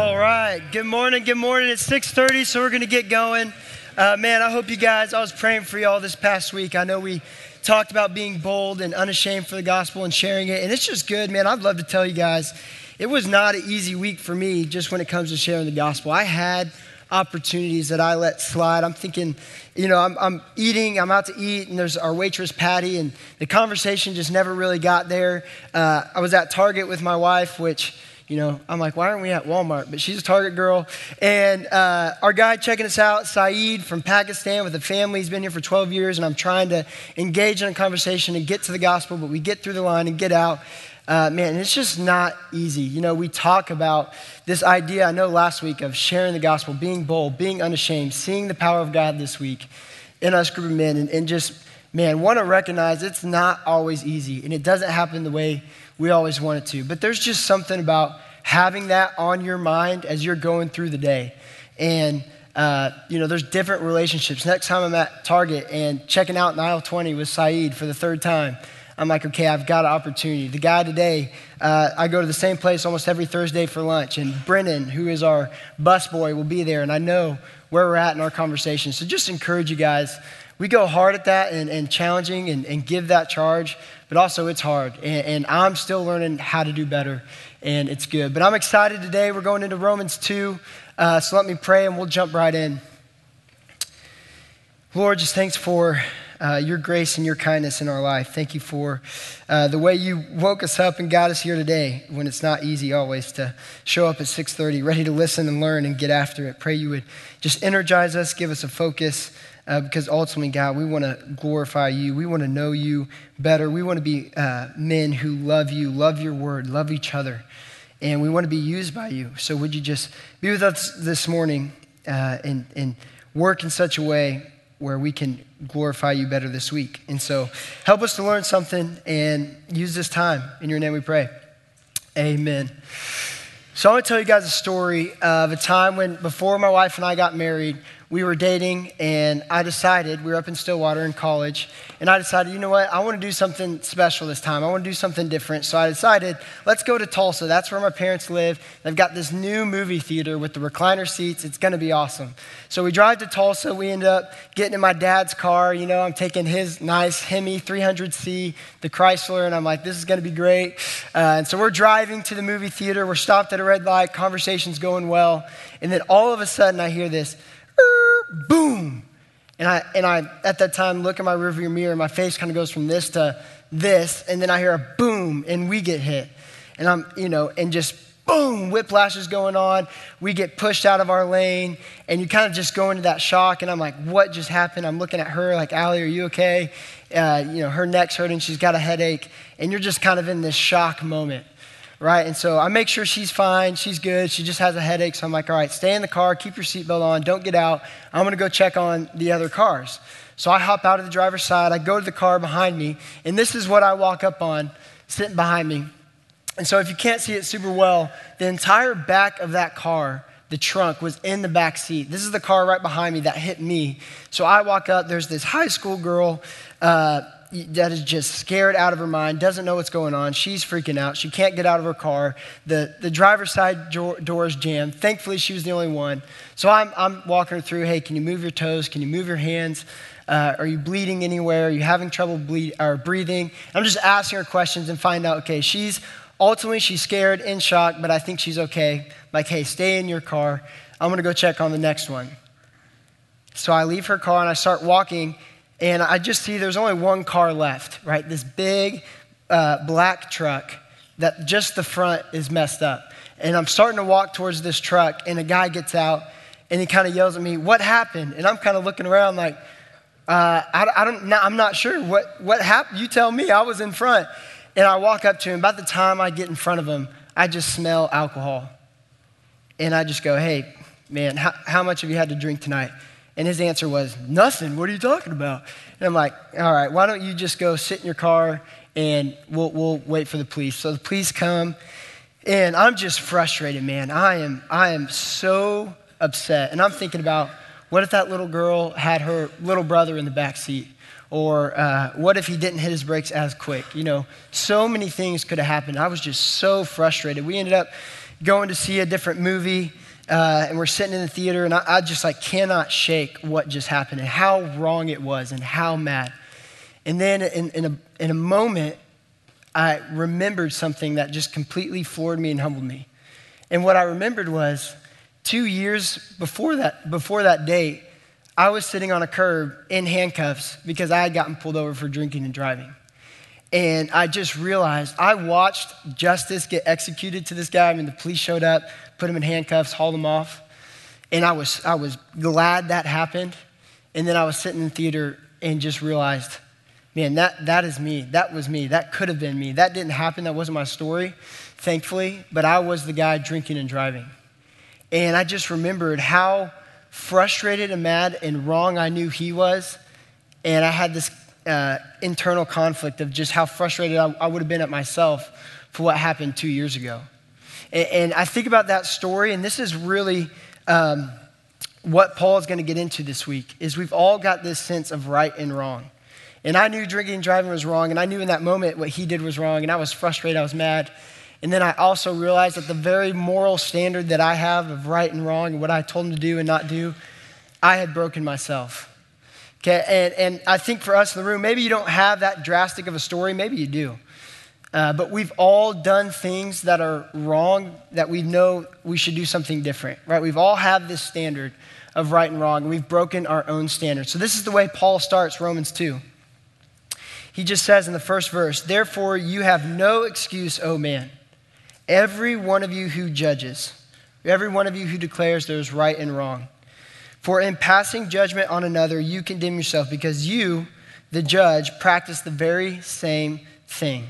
All right. Good morning. Good morning. It's 6:30, so we're going to get going. Uh, man, I hope you guys. I was praying for y'all this past week. I know we talked about being bold and unashamed for the gospel and sharing it, and it's just good, man. I'd love to tell you guys, it was not an easy week for me just when it comes to sharing the gospel. I had opportunities that I let slide. I'm thinking, you know, I'm, I'm, eating, I'm out to eat, and there's our waitress, Patty, and the conversation just never really got there. Uh, I was at Target with my wife, which you know, I'm like, why aren't we at Walmart? But she's a Target girl. And uh, our guy checking us out, Saeed from Pakistan with a family. He's been here for 12 years, and I'm trying to engage in a conversation and get to the gospel, but we get through the line and get out. Uh, man, it's just not easy. You know, we talk about this idea, I know last week, of sharing the gospel, being bold, being unashamed, seeing the power of God this week in us group of men, and, and just, man, want to recognize it's not always easy, and it doesn't happen the way we always want it to. But there's just something about having that on your mind as you're going through the day. And, uh, you know, there's different relationships. Next time I'm at Target and checking out in aisle 20 with Saeed for the third time, I'm like, okay, I've got an opportunity. The guy today, uh, I go to the same place almost every Thursday for lunch, and Brennan, who is our bus boy, will be there, and I know where we're at in our conversation. So just encourage you guys. We go hard at that and, and challenging and, and give that charge, but also it's hard. And, and, I'm still learning how to do better, and it's good. But I'm excited today. We're going into Romans 2. Uh, so let me pray and we'll jump right in. Lord, just thanks for uh, your grace and your kindness in our life. Thank you for uh, the way you woke us up and got us here today when it's not easy always to show up at 6.30 ready to listen and learn and get after it. Pray you would just energize us, give us a focus, uh, because ultimately, God, we want to glorify you. We want to know you better. We want to be uh, men who love you, love your word, love each other, and we want to be used by you. So, would you just be with us this morning uh, and, and work in such a way where we can glorify you better this week? And so, help us to learn something and use this time. In your name we pray. Amen. So, I want to tell you guys a story of a time when, before my wife and I got married, we were dating, and I decided, we were up in Stillwater in college, and I decided, you know what, I want to do something special this time. I want to do something different. So I decided, let's go to Tulsa. That's where my parents live. They've got this new movie theater with the recliner seats. It's going to be awesome. So we drive to Tulsa. We end up getting in my dad's car. You know, I'm taking his nice Hemi 300C, the Chrysler, and I'm like, this is going to be great. Uh, and so we're driving to the movie theater. We're stopped at a red light. Conversation's going well. And then all of a sudden, I hear this boom. And I, and I, at that time, look in my rearview mirror, and my face kind of goes from this to this, and then I hear a boom, and we get hit. And I'm, you know, and just boom, whiplash is going on. We get pushed out of our lane, and you kind of just go into that shock. And I'm like, what just happened? I'm looking at her, like, Allie, are you okay? Uh, you know, her neck's hurting, she's got a headache, and you're just kind of in this shock moment right? And so I make sure she's fine, she's good, she just has a headache. So I'm like, all right, stay in the car, keep your seatbelt on, don't get out. I'm gonna go check on the other cars. So I hop out of the driver's side, I go to the car behind me, and this is what I walk up on sitting behind me. And so if you can't see it super well, the entire back of that car, the trunk was in the back seat. This is the car right behind me that hit me. So I walk up, there's this high school girl. Uh, that is just scared out of her mind, doesn't know what's going on. She's freaking out. She can't get out of her car. The, the driver's side door is jammed. Thankfully, she was the only one. So I'm, I'm walking her through hey, can you move your toes? Can you move your hands? Uh, are you bleeding anywhere? Are you having trouble bleed, or breathing? I'm just asking her questions and find out, okay, she's ultimately she's scared, in shock, but I think she's okay. Like, hey, stay in your car. I'm gonna go check on the next one. So I leave her car and I start walking and I just see there's only one car left, right? This big uh, black truck that just the front is messed up. And I'm starting to walk towards this truck, and a guy gets out and he kind of yells at me, What happened? And I'm kind of looking around like, uh, I, I, don't, I'm not sure. What, what happened? You tell me. I was in front. And I walk up to him. By the time I get in front of him, I just smell alcohol. And I just go, Hey, man, how, how much have you had to drink tonight? And his answer was, Nothing. What are you talking about? And I'm like, All right, why don't you just go sit in your car and we'll, we'll wait for the police. So the police come, and I'm just frustrated, man. I am, I am so upset. And I'm thinking about what if that little girl had her little brother in the back seat? Or uh, what if he didn't hit his brakes as quick? You know, so many things could have happened. I was just so frustrated. We ended up going to see a different movie, uh, and we're sitting in the theater, and I, I, just like cannot shake what just happened and how wrong it was and how mad. And then in, in, a, in a moment, I remembered something that just completely floored me and humbled me. And what I remembered was two years before that, before that date, I was sitting on a curb in handcuffs because I had gotten pulled over for drinking and driving. And I just realized I watched justice get executed to this guy. I mean, the police showed up, put him in handcuffs, hauled him off. And I was, I was glad that happened. And then I was sitting in the theater and just realized, man, that, that is me. That was me. That could have been me. That didn't happen. That wasn't my story, thankfully. But I was the guy drinking and driving. And I just remembered how frustrated and mad and wrong I knew he was. And I had this uh, internal conflict of just how frustrated I, I, would have been at myself for what happened two years ago. And, and I think about that story, and this is really um, what Paul is going to get into this week. Is we've all got this sense of right and wrong. And I knew drinking and driving was wrong, and I knew in that moment what he did was wrong, and I was frustrated, I was mad. And then I also realized that the very moral standard that I have of right and wrong and what I told him to do and not do, I had broken myself. Okay, and, and I think for us in the room, maybe you don't have that drastic of a story, maybe you do. Uh, but we've all done things that are wrong that we know we should do something different, right? We've all had this standard of right and wrong, and we've broken our own standard. So this is the way Paul starts Romans 2. He just says in the first verse, Therefore you have no excuse, O man, every one of you who judges, every one of you who declares there's right and wrong. For in passing judgment on another, you condemn yourself because you, the judge, practice the very same thing.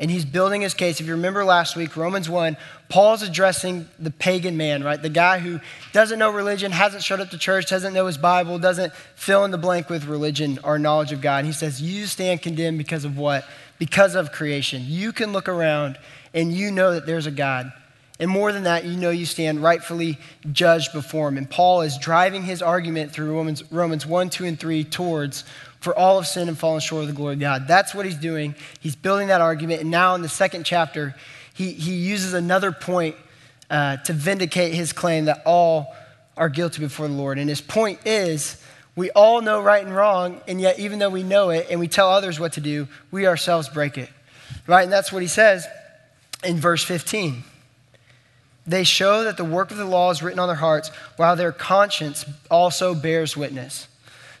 And he's building his case. If you remember last week, Romans 1, Paul's addressing the pagan man, right? The guy who doesn't know religion, hasn't showed up to church, doesn't know his Bible, doesn't fill in the blank with religion or knowledge of God. And he says, You stand condemned because of what? Because of creation. You can look around and you know that there's a God. And more than that, you know you stand rightfully judged before him. And Paul is driving his argument through Romans, Romans 1, 2, and 3 towards for all of sin and fallen short of the glory of God. That's what he's doing. He's building that argument. And now in the second chapter, he, he uses another point uh, to vindicate his claim that all are guilty before the Lord. And his point is we all know right and wrong, and yet even though we know it and we tell others what to do, we ourselves break it. Right? And that's what he says in verse 15. They show that the work of the law is written on their hearts, while their conscience also bears witness.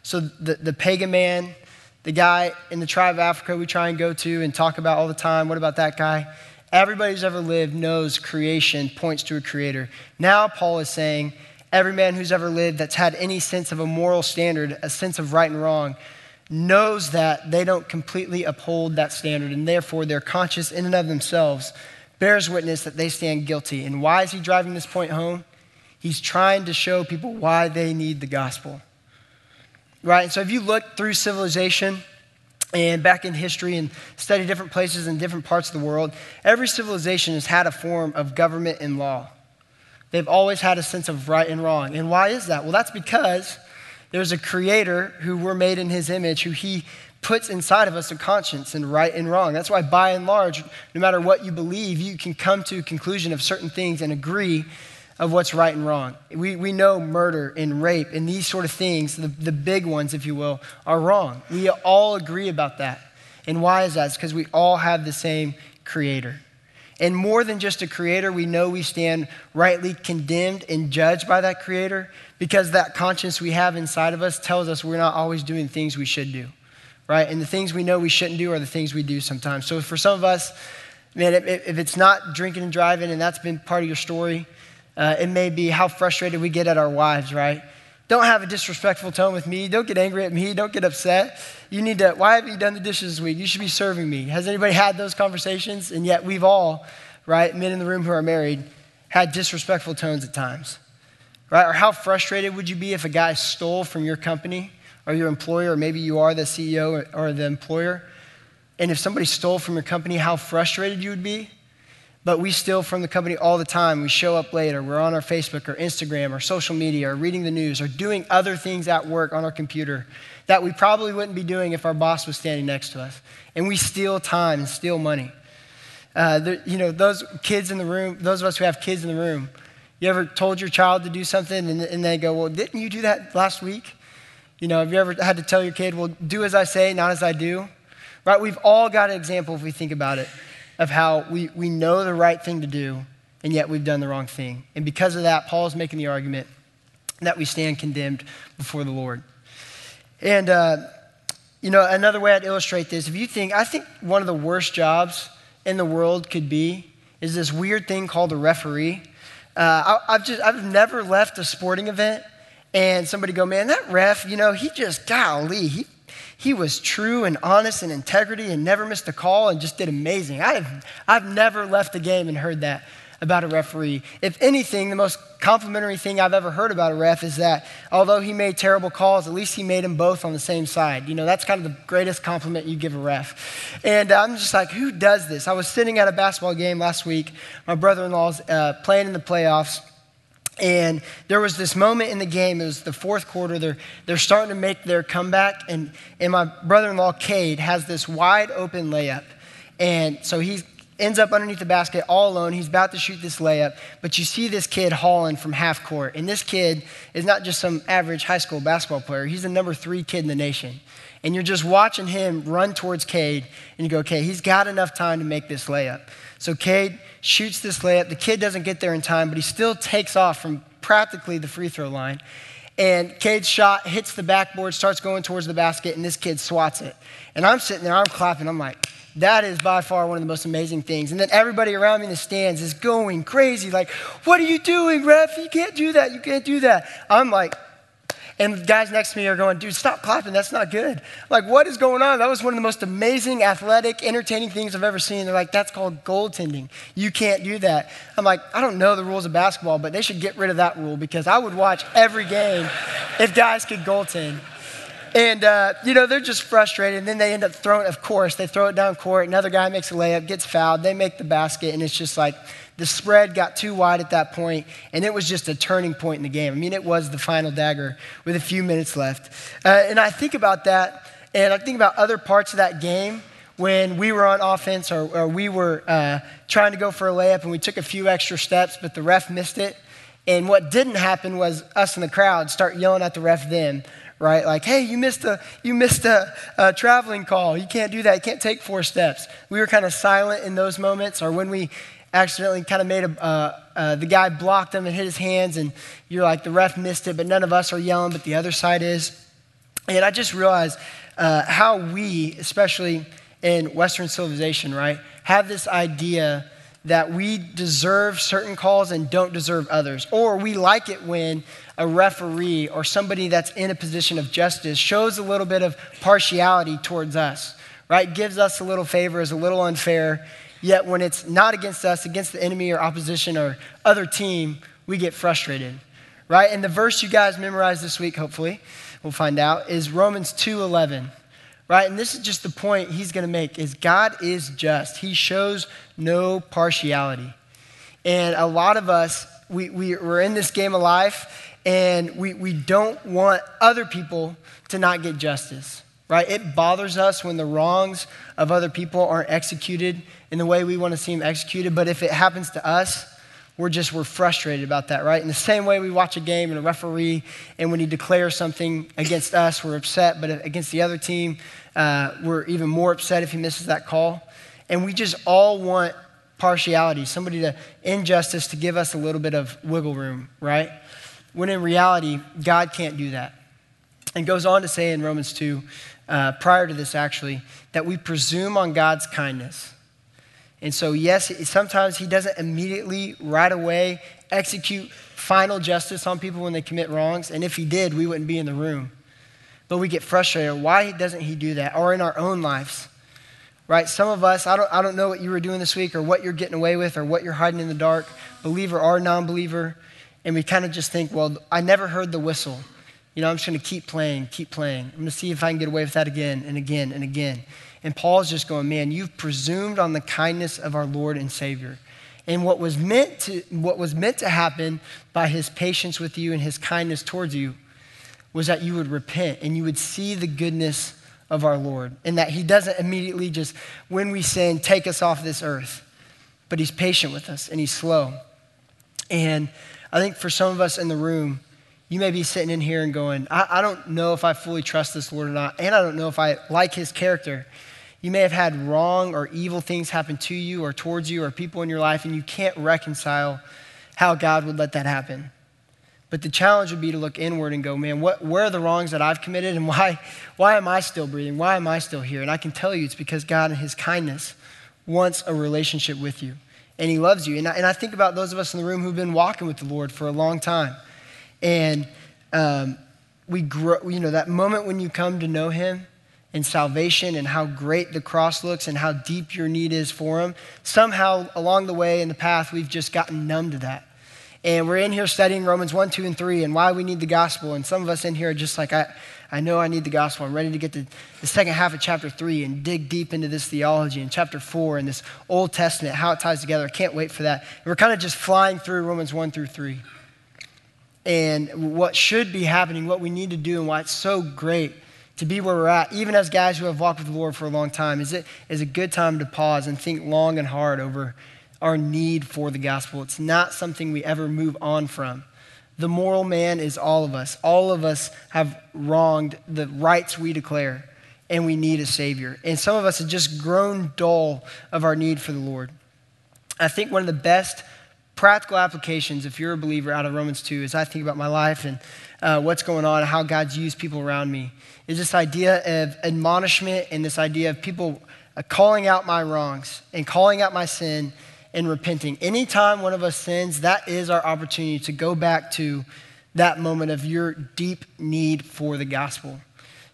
So the, the pagan man, the guy in the tribe of Africa we try and go to and talk about all the time, what about that guy? Everybody who's ever lived knows creation points to a creator. Now, Paul is saying, every man who's ever lived that's had any sense of a moral standard, a sense of right and wrong, knows that they don't completely uphold that standard, and therefore their conscience in and of themselves bears witness that they stand guilty. And why is he driving this point home? He's trying to show people why they need the gospel. Right? And so if you look through civilization and back in history and study different places in different parts of the world, every civilization has had a form of government and law. They've always had a sense of right and wrong. And why is that? Well, that's because there's a creator who we're made in his image, who he puts inside of us a conscience and right and wrong. That's why, by and large, no matter what you believe, you can come to a conclusion of certain things and agree of what's right and wrong. We, we know murder and rape and these sort of things, the, the big ones, if you will, are wrong. We all agree about that. And why is that? It's because we all have the same creator. And more than just a creator, we know we stand rightly condemned and judged by that creator because that conscience we have inside of us tells us we're not always doing things we should do right? And the things we know we shouldn't do are the things we do sometimes. So for some of us, man, if, if it's not drinking and driving and that's been part of your story, uh, it may be how frustrated we get at our wives, right? Don't have a disrespectful tone with me. Don't get angry at me. Don't get upset. You need to, why have you done the dishes this week? You should be serving me. Has anybody had those conversations? And yet we've all, right, men in the room who are married, had disrespectful tones at times, right? Or how frustrated would you be if a guy stole from your company? or your employer, or maybe you are the CEO or the employer. And if somebody stole from your company, how frustrated you would be. But we steal from the company all the time. We show up later. We're on our Facebook or Instagram or social media or reading the news or doing other things at work on our computer that we probably wouldn't be doing if our boss was standing next to us. And we steal time and steal money. Uh, there, you know, those kids in the room, those of us who have kids in the room, you ever told your child to do something and, and they go, Well, didn't you do that last week? You know, have you ever had to tell your kid, Well, do as I say, not as I do? Right? We've all got an example, if we think about it, of how we, we know the right thing to do, and yet we've done the wrong thing. And because of that, Paul is making the argument that we stand condemned before the Lord. And, uh, you know, another way I'd illustrate this, if you think, I think one of the worst jobs in the world could be is this weird thing called a referee. Uh, I, have just, I've never left a sporting event and somebody go, man, that ref, you know, he just, golly, he, he was true and honest and integrity and never missed a call and just did amazing. I've, I've never left a game and heard that about a referee. If anything, the most complimentary thing I've ever heard about a ref is that although he made terrible calls, at least he made them both on the same side. You know, that's kind of the greatest compliment you give a ref. And I'm just like, who does this? I was sitting at a basketball game last week. My brother in law's uh, playing in the playoffs. And there was this moment in the game, it was the fourth quarter, they're, they're starting to make their comeback. And, and my brother in law, Cade, has this wide open layup. And so he ends up underneath the basket all alone. He's about to shoot this layup, but you see this kid hauling from half court. And this kid is not just some average high school basketball player, he's the number three kid in the nation. And you're just watching him run towards Cade, and you go, okay, he's got enough time to make this layup. So Cade shoots this layup. The kid doesn't get there in time, but he still takes off from practically the free throw line. And Cade's shot hits the backboard, starts going towards the basket, and this kid swats it. And I'm sitting there, I'm clapping, I'm like, that is by far one of the most amazing things. And then everybody around me in the stands is going crazy, like, what are you doing, ref? You can't do that. You can't do that. I'm like, and guys next to me are going, dude, stop clapping. That's not good. Like, what is going on? That was one of the most amazing, athletic, entertaining things I've ever seen. They're like, that's called goaltending. You can't do that. I'm like, I don't know the rules of basketball, but they should get rid of that rule because I would watch every game if guys could goaltend. And, uh, you know, they're just frustrated. And then they end up throwing, of course, they throw it down court. Another guy makes a layup, gets fouled. They make the basket. And it's just like the spread got too wide at that point, And it was just a turning point in the game. I mean, it was the final dagger with a few minutes left. Uh, and I think about that. And I think about other parts of that game when we were on offense or, or we were uh, trying to go for a layup and we took a few extra steps, but the ref missed it. And what didn't happen was us in the crowd start yelling at the ref then right? Like, hey, you missed a you missed a, a, traveling call. You can't do that. You can't take four steps. We were kind of silent in those moments, or when we accidentally kind of made a uh, uh, the guy blocked him and hit his hands, and you're like, the ref missed it, but none of us are yelling, but the other side is. And I just realized uh, how we, especially in Western civilization, right, have this idea that we deserve certain calls and don't deserve others. Or we like it when a referee or somebody that's in a position of justice shows a little bit of partiality towards us, right? Gives us a little favor, is a little unfair. Yet when it's not against us, against the enemy or opposition or other team, we get frustrated, right? And the verse you guys memorized this week, hopefully, we'll find out, is Romans 2:11 right? And this is just the point he's going to make is God is just. He shows no partiality. And a lot of us, we, we, we're in this game of life and we, we don't want other people to not get justice, right? It bothers us when the wrongs of other people aren't executed in the way we want to see them executed. But if it happens to us, we're just we're frustrated about that right in the same way we watch a game and a referee and when he declares something against us we're upset but against the other team uh, we're even more upset if he misses that call. And we just all want partiality, somebody to injustice to give us a little bit of wiggle room, right? When in reality, God can't do that. And goes on to say in Romans 2, uh, prior to this actually, that we presume on God's kindness. And so, yes, sometimes He doesn't immediately, right away, execute final justice on people when they commit wrongs. And if He did, we wouldn't be in the room but we get frustrated. Why doesn't he do that? Or in our own lives, right? Some of us, I don't, I don't know what you were doing this week or what you're getting away with or what you're hiding in the dark, believer or non believer. And we kind of just think, well, I never heard the whistle. You know, I'm just going to keep playing, keep playing. I'm going to see if I can get away with that again and again and again. And Paul's just going, man, you've presumed on the kindness of our Lord and Savior. And what was meant to, what was meant to happen by his patience with you and his kindness towards you was that you would repent and you would see the goodness of our Lord, and that He doesn't immediately just, when we sin, take us off this earth. but he's patient with us and he's slow. And I think for some of us in the room, you may be sitting in here and going, I, I, don't know if I fully trust this Lord or not, and I don't know if I like his character. You may have had wrong or evil things happen to you or towards you or people in your life, and you can't reconcile how God would let that happen. But the challenge would be to look inward and go, man, what, where are the wrongs that I've committed and why, why am I still breathing? Why am I still here? And I can tell you it's because God, in His kindness, wants a relationship with you and He loves you. And I, and I think about those of us in the room who've been walking with the Lord for a long time. And um, we grow, you know, that moment when you come to know Him and salvation and how great the cross looks and how deep your need is for Him, somehow along the way in the path, we've just gotten numb to that. And we're in here studying Romans 1, 2, and 3 and why we need the gospel. And some of us in here are just like, I, I know I need the gospel. I'm ready to get to the second half of chapter 3 and dig deep into this theology and chapter 4 and this Old Testament, how it ties together. I can't wait for that. We're kind of just flying through Romans 1 through 3. And what should be happening, what we need to do, and why it's so great to be where we're at, even as guys who have walked with the Lord for a long time, is it is a good time to pause and think long and hard over our need for the gospel. It's not something we ever move on from. The moral man is all of us. All of us have wronged the rights we declare, and we need a Savior. And some of us have just grown dull of our need for the Lord. I think one of the best practical applications, if you're a believer, out of Romans 2, as I think about my life and uh, what's going on how God's used people around me, is this idea of admonishment and this idea of people uh, calling out my wrongs and calling out my sin and repenting. Anytime one of us sins, that is our opportunity to go back to that moment of your deep need for the gospel.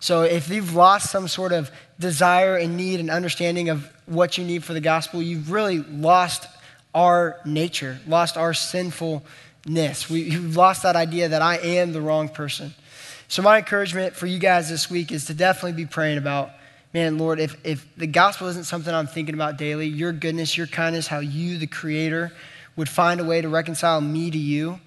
So if you've lost some sort of desire and need and understanding of what you need for the gospel, you've really lost our nature, lost our sinfulness. We, have lost that idea that I am the wrong person. So my encouragement for you guys this week is to definitely be praying about man, Lord, if, if the gospel isn't something I'm thinking about daily, your goodness, your kindness, how you, the creator, would find a way to reconcile me to you.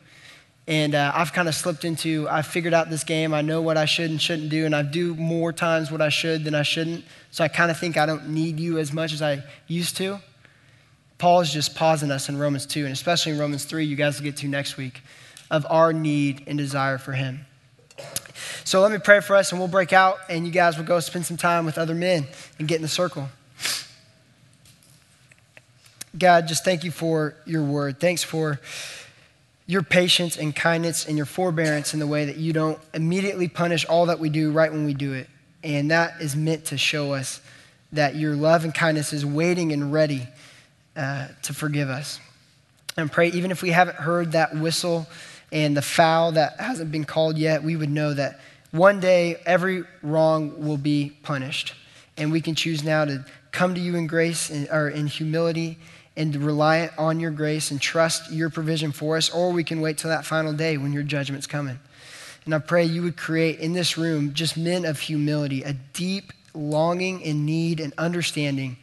And uh, I've kind of slipped into, I've figured out this game. I know what I should and shouldn't do, and I do more times what I should than I shouldn't. So I kind of think I don't need you as much as I used to. Paul is just pausing us in Romans 2, and especially in Romans 3, you guys will get to next week, of our need and desire for him. So let me pray for us and we'll break out and you guys will go spend some time with other men and get in the circle. God, just thank you for your word. Thanks for your patience and kindness and your forbearance in the way that you don't immediately punish all that we do right when we do it. And that is meant to show us that your love and kindness is waiting and ready uh, to forgive us. And pray, even if we haven't heard that whistle and the foul that hasn't been called yet, we would know that one day every wrong will be punished. And we can choose now to come to you in grace and, or in humility and rely on your grace and trust your provision for us, or we can wait till that final day when your judgment's coming. And I pray you would create in this room just men of humility, a deep longing and need and understanding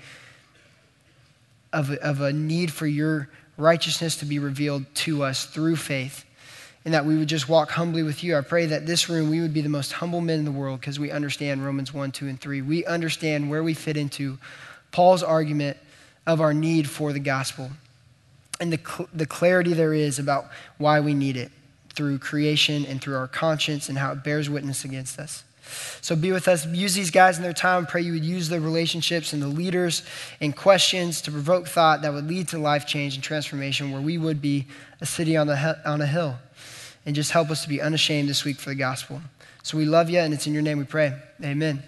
of, of a need for your righteousness to be revealed to us through faith and that we would just walk humbly with you. I pray that this room, we would be the most humble men in the world because we understand Romans 1, 2, and 3. We understand where we fit into Paul's argument of our need for the gospel and the, cl- the clarity there is about why we need it through creation and through our conscience and how it bears witness against us. So be with us. Use these guys in their time. Pray you would use their relationships and the leaders and questions to provoke thought that would lead to life change and transformation where we would be a city on, the, on a hill and just help us to be unashamed this week for the gospel. So we love you, and it's in your name we pray. Amen.